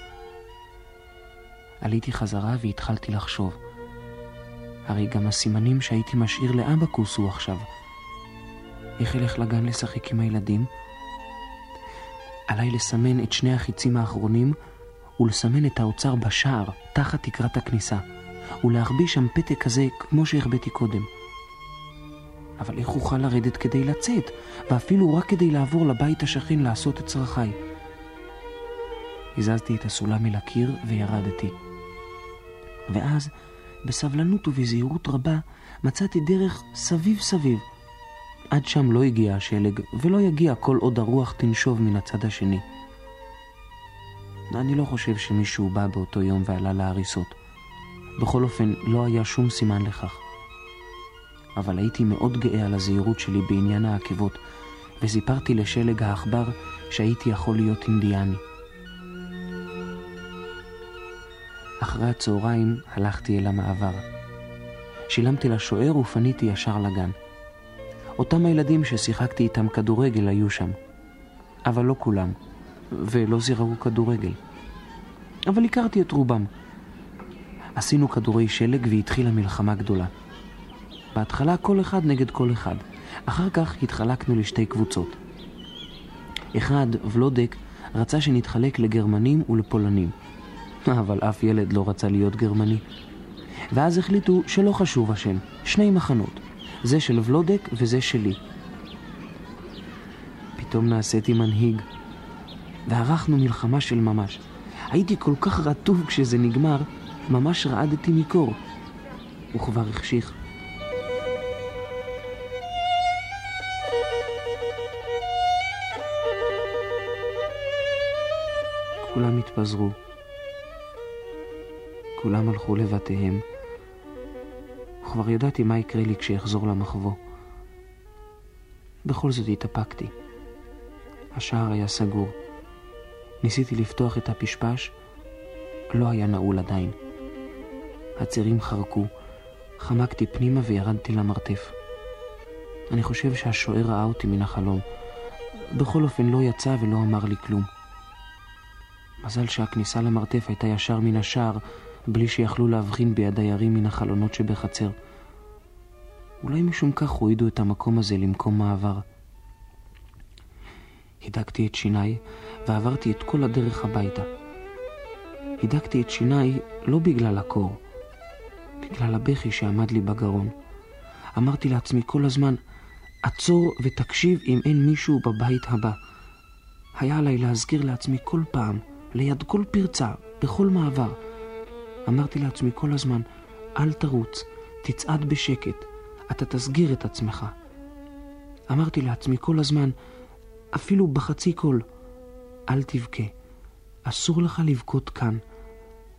עליתי חזרה והתחלתי לחשוב. הרי גם הסימנים שהייתי משאיר לאבא כוסו עכשיו. איך אלך לגן לשחק עם הילדים? עליי לסמן את שני החיצים האחרונים ולסמן את האוצר בשער, תחת תקרת הכניסה, ולהחביא שם פתק כזה כמו שהחבאתי קודם. אבל איך אוכל לרדת כדי לצאת, ואפילו רק כדי לעבור לבית השכן לעשות את צרכיי? הזזתי את הסולם אל הקיר וירדתי. ואז, בסבלנות ובזהירות רבה, מצאתי דרך סביב סביב. עד שם לא הגיע השלג, ולא יגיע כל עוד הרוח תנשוב מן הצד השני. אני לא חושב שמישהו בא באותו יום ועלה להריסות. בכל אופן, לא היה שום סימן לכך. אבל הייתי מאוד גאה על הזהירות שלי בעניין העקבות, וסיפרתי לשלג העכבר שהייתי יכול להיות אינדיאני. אחרי הצהריים הלכתי אל המעבר. שילמתי לשוער ופניתי ישר לגן. אותם הילדים ששיחקתי איתם כדורגל היו שם. אבל לא כולם. ולא זיררו כדורגל. אבל הכרתי את רובם. עשינו כדורי שלג והתחילה מלחמה גדולה. בהתחלה כל אחד נגד כל אחד. אחר כך התחלקנו לשתי קבוצות. אחד, ולודק, רצה שנתחלק לגרמנים ולפולנים. אבל אף ילד לא רצה להיות גרמני. ואז החליטו שלא חשוב השם, שני מחנות. זה של ולודק וזה שלי. פתאום נעשיתי מנהיג. וערכנו מלחמה של ממש. הייתי כל כך רטוב כשזה נגמר, ממש רעדתי מקור. הוא כבר החשיך. כולם התפזרו. כולם הלכו לבתיהם. וכבר ידעתי מה יקרה לי כשאחזור למחבוא. בכל זאת התאפקתי. השער היה סגור. ניסיתי לפתוח את הפשפש, לא היה נעול עדיין. הצירים חרקו, חמקתי פנימה וירדתי למרתף. אני חושב שהשוער ראה אותי מן החלום. בכל אופן לא יצא ולא אמר לי כלום. מזל שהכניסה למרתף הייתה ישר מן השער, בלי שיכלו להבחין בי הדיירים מן החלונות שבחצר. אולי משום כך הועידו את המקום הזה למקום מעבר. הידקתי את שיניי ועברתי את כל הדרך הביתה. הידקתי את שיניי לא בגלל הקור. בגלל הבכי שעמד לי בגרון. אמרתי לעצמי כל הזמן, עצור ותקשיב אם אין מישהו בבית הבא. היה עליי להזכיר לעצמי כל פעם, ליד כל פרצה, בכל מעבר. אמרתי לעצמי כל הזמן, אל תרוץ, תצעד בשקט, אתה תסגיר את עצמך. אמרתי לעצמי כל הזמן, אפילו בחצי קול, אל תבכה, אסור לך לבכות כאן,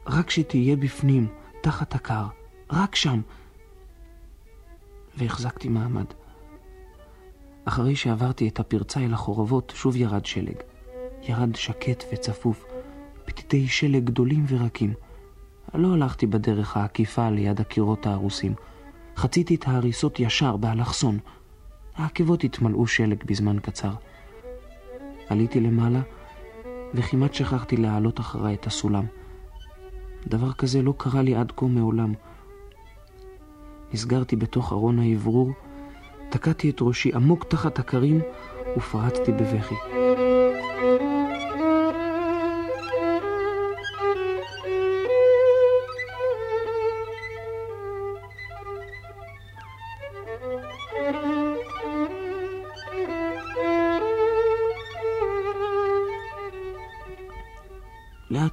רק שתהיה בפנים, תחת הקר, רק שם. והחזקתי מעמד. אחרי שעברתי את הפרצה אל החורבות, שוב ירד שלג. ירד שקט וצפוף, פתיתי שלג גדולים ורקים. לא הלכתי בדרך העקיפה ליד הקירות ההרוסים. חציתי את ההריסות ישר באלכסון. העקבות התמלאו שלג בזמן קצר. עליתי למעלה, וכמעט שכחתי להעלות אחריי את הסולם. דבר כזה לא קרה לי עד כה מעולם. נסגרתי בתוך ארון האוורור, תקעתי את ראשי עמוק תחת הכרים ופרצתי בבכי.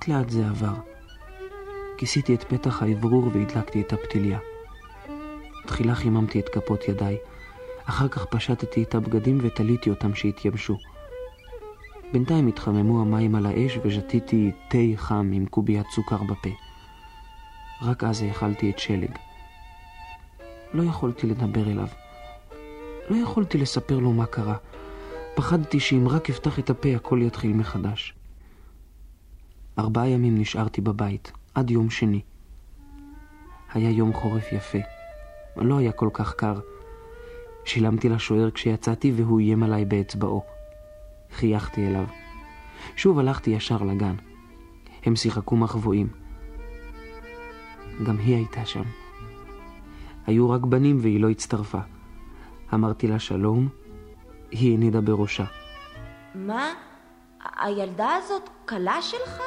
לאט זה עבר. כיסיתי את פתח האוורור והדלקתי את הפתיליה. תחילה חיממתי את כפות ידיי, אחר כך פשטתי את הבגדים ותליתי אותם שהתייבשו. בינתיים התחממו המים על האש ושתיתי תה חם עם קוביית סוכר בפה. רק אז האכלתי את שלג. לא יכולתי לדבר אליו. לא יכולתי לספר לו מה קרה. פחדתי שאם רק אפתח את הפה הכל יתחיל מחדש. ארבעה ימים נשארתי בבית, עד יום שני. היה יום חורף יפה. לא היה כל כך קר. שילמתי לשוער כשיצאתי והוא איים עליי באצבעו. חייכתי אליו. שוב הלכתי ישר לגן. הם שיחקו מחבואים. גם היא הייתה שם. היו רק בנים והיא לא הצטרפה. אמרתי לה שלום, היא הנידה בראשה. מה? הילדה הזאת כלה שלך?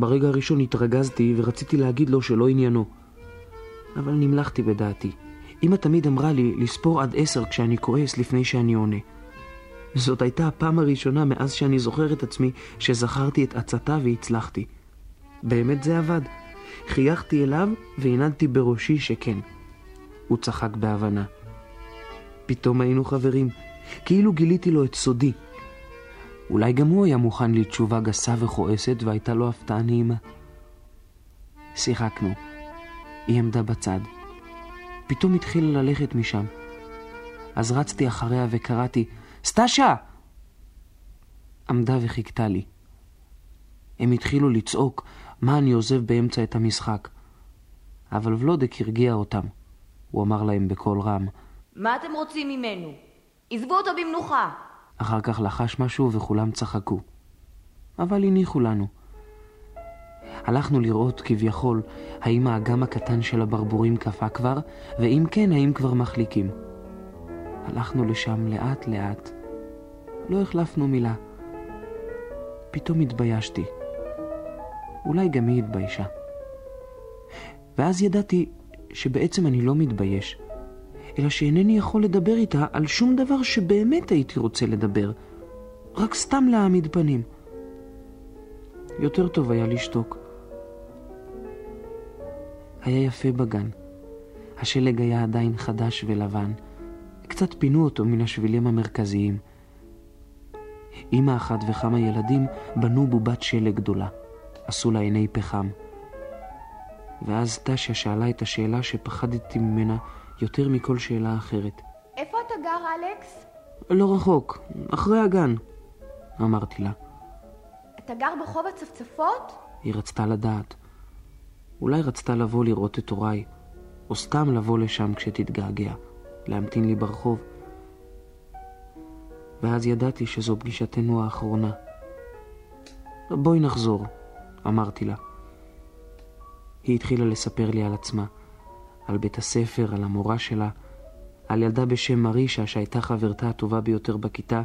ברגע הראשון התרגזתי ורציתי להגיד לו שלא עניינו. אבל נמלכתי בדעתי. אמא תמיד אמרה לי לספור עד עשר כשאני כועס לפני שאני עונה. זאת הייתה הפעם הראשונה מאז שאני זוכר את עצמי שזכרתי את עצתה והצלחתי. באמת זה עבד. חייכתי אליו והנדתי בראשי שכן. הוא צחק בהבנה. פתאום היינו חברים, כאילו גיליתי לו את סודי. אולי גם הוא היה מוכן לתשובה גסה וכועסת והייתה לו הפתעה נעימה. שיחקנו. היא עמדה בצד. פתאום התחילה ללכת משם. אז רצתי אחריה וקראתי, סטאשה! עמדה וחיכתה לי. הם התחילו לצעוק מה אני עוזב באמצע את המשחק. אבל ולודק הרגיע אותם. הוא אמר להם בקול רם, מה אתם רוצים ממנו? עזבו אותו במנוחה. אחר כך לחש משהו וכולם צחקו. אבל הניחו לנו. הלכנו לראות כביכול האם האגם הקטן של הברבורים קפא כבר, ואם כן, האם כבר מחליקים. הלכנו לשם לאט לאט. לא החלפנו מילה. פתאום התביישתי. אולי גם היא התביישה. ואז ידעתי שבעצם אני לא מתבייש, אלא שאינני יכול לדבר איתה על שום דבר שבאמת הייתי רוצה לדבר, רק סתם להעמיד פנים. יותר טוב היה לשתוק. היה יפה בגן. השלג היה עדיין חדש ולבן. קצת פינו אותו מן השבילים המרכזיים. אמא אחת וכמה ילדים בנו בובת שלג גדולה. עשו לה עיני פחם. ואז טשיה שאלה את השאלה שפחדתי ממנה יותר מכל שאלה אחרת. איפה אתה גר, אלכס? לא רחוק, אחרי הגן, אמרתי לה. אתה גר ברחוב הצפצפות? היא רצתה לדעת. אולי רצתה לבוא לראות את הוריי, או סתם לבוא לשם כשתתגעגע, להמתין לי ברחוב. ואז ידעתי שזו פגישתנו האחרונה. בואי נחזור, אמרתי לה. היא התחילה לספר לי על עצמה, על בית הספר, על המורה שלה, על ילדה בשם מרישה שהייתה חברתה הטובה ביותר בכיתה,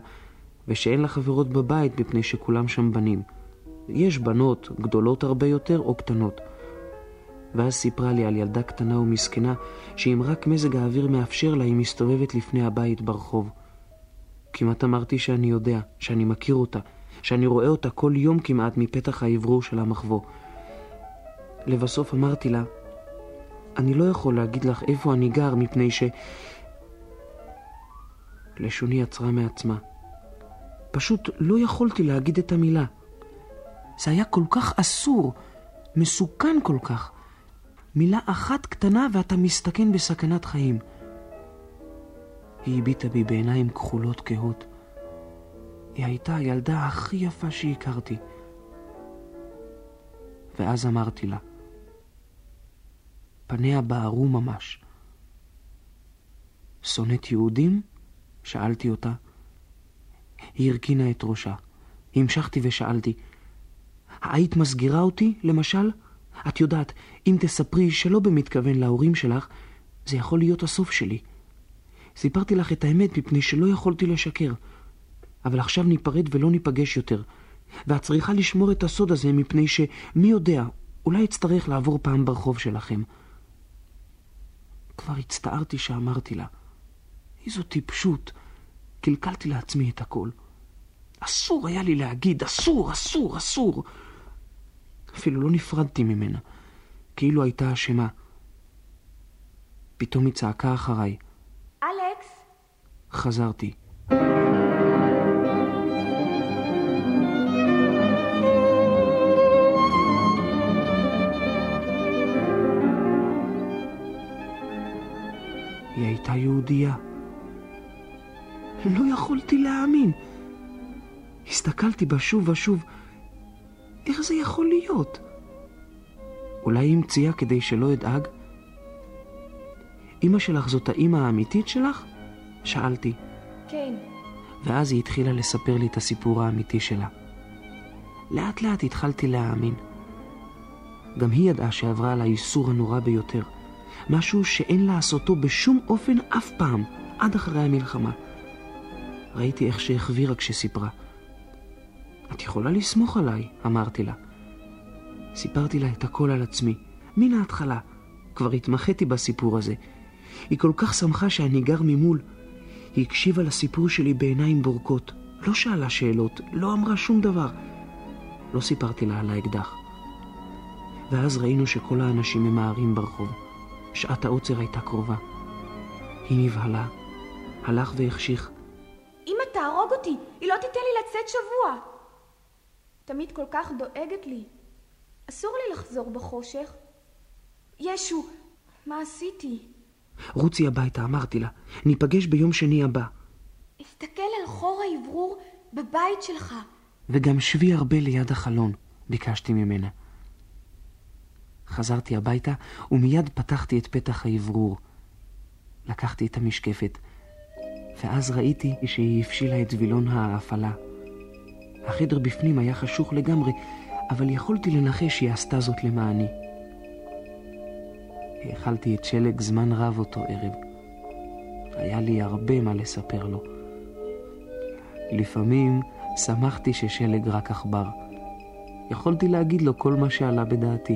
ושאין לה חברות בבית מפני שכולם שם בנים. יש בנות, גדולות הרבה יותר או קטנות. ואז סיפרה לי על ילדה קטנה ומסכנה, שאם רק מזג האוויר מאפשר לה, היא מסתובבת לפני הבית ברחוב. כמעט אמרתי שאני יודע, שאני מכיר אותה, שאני רואה אותה כל יום כמעט מפתח האוורור של המחבוא. לבסוף אמרתי לה, אני לא יכול להגיד לך איפה אני גר, מפני ש... לשוני עצרה מעצמה. פשוט לא יכולתי להגיד את המילה. זה היה כל כך אסור, מסוכן כל כך. מילה אחת קטנה ואתה מסתכן בסכנת חיים. היא הביטה בי בעיניים כחולות כהות. היא הייתה הילדה הכי יפה שהכרתי. ואז אמרתי לה, פניה בערו ממש. שונאת יהודים? שאלתי אותה. היא הרכינה את ראשה. המשכתי ושאלתי, היית מסגירה אותי, למשל? את יודעת, אם תספרי שלא במתכוון להורים שלך, זה יכול להיות הסוף שלי. סיפרתי לך את האמת מפני שלא יכולתי לשקר. אבל עכשיו ניפרד ולא ניפגש יותר. ואת צריכה לשמור את הסוד הזה מפני שמי יודע, אולי אצטרך לעבור פעם ברחוב שלכם. כבר הצטערתי שאמרתי לה, איזו טיפשות. קלקלתי לעצמי את הכל. אסור היה לי להגיד, אסור, אסור, אסור. אפילו לא נפרדתי ממנה, כאילו הייתה אשמה. פתאום היא צעקה אחריי. אלכס? חזרתי. הייתה יהודייה. לא יכולתי להאמין. הסתכלתי בה שוב ושוב. איך זה יכול להיות? אולי היא המציאה כדי שלא אדאג? אמא שלך זאת האמא האמיתית שלך? שאלתי. כן. ואז היא התחילה לספר לי את הסיפור האמיתי שלה. לאט לאט התחלתי להאמין. גם היא ידעה שעברה על האיסור הנורא ביותר. משהו שאין לעשותו בשום אופן אף פעם, עד אחרי המלחמה. ראיתי איך שהחבירה כשסיפרה. את יכולה לסמוך עליי, אמרתי לה. סיפרתי לה את הכל על עצמי, מן ההתחלה. כבר התמחיתי בסיפור הזה. היא כל כך שמחה שאני גר ממול. היא הקשיבה לסיפור שלי בעיניים בורקות. לא שאלה שאלות, לא אמרה שום דבר. לא סיפרתי לה על האקדח. ואז ראינו שכל האנשים ממהרים ברחוב. שעת העוצר הייתה קרובה. היא נבהלה, הלך והחשיך. אמא תהרוג אותי, היא לא תיתן לי לצאת שבוע. תמיד כל כך דואגת לי. אסור לי לחזור בחושך. ישו, מה עשיתי? רוצי הביתה, אמרתי לה. ניפגש ביום שני הבא. הסתכל על חור האוורור בבית שלך. וגם שבי הרבה ליד החלון, ביקשתי ממנה. חזרתי הביתה ומיד פתחתי את פתח האוורור. לקחתי את המשקפת, ואז ראיתי שהיא הפשילה את וילון ההפעלה. החדר בפנים היה חשוך לגמרי, אבל יכולתי לנחש שהיא עשתה זאת למעני. האכלתי את שלג זמן רב אותו ערב. היה לי הרבה מה לספר לו. לפעמים שמחתי ששלג רק עכבר. יכולתי להגיד לו כל מה שעלה בדעתי.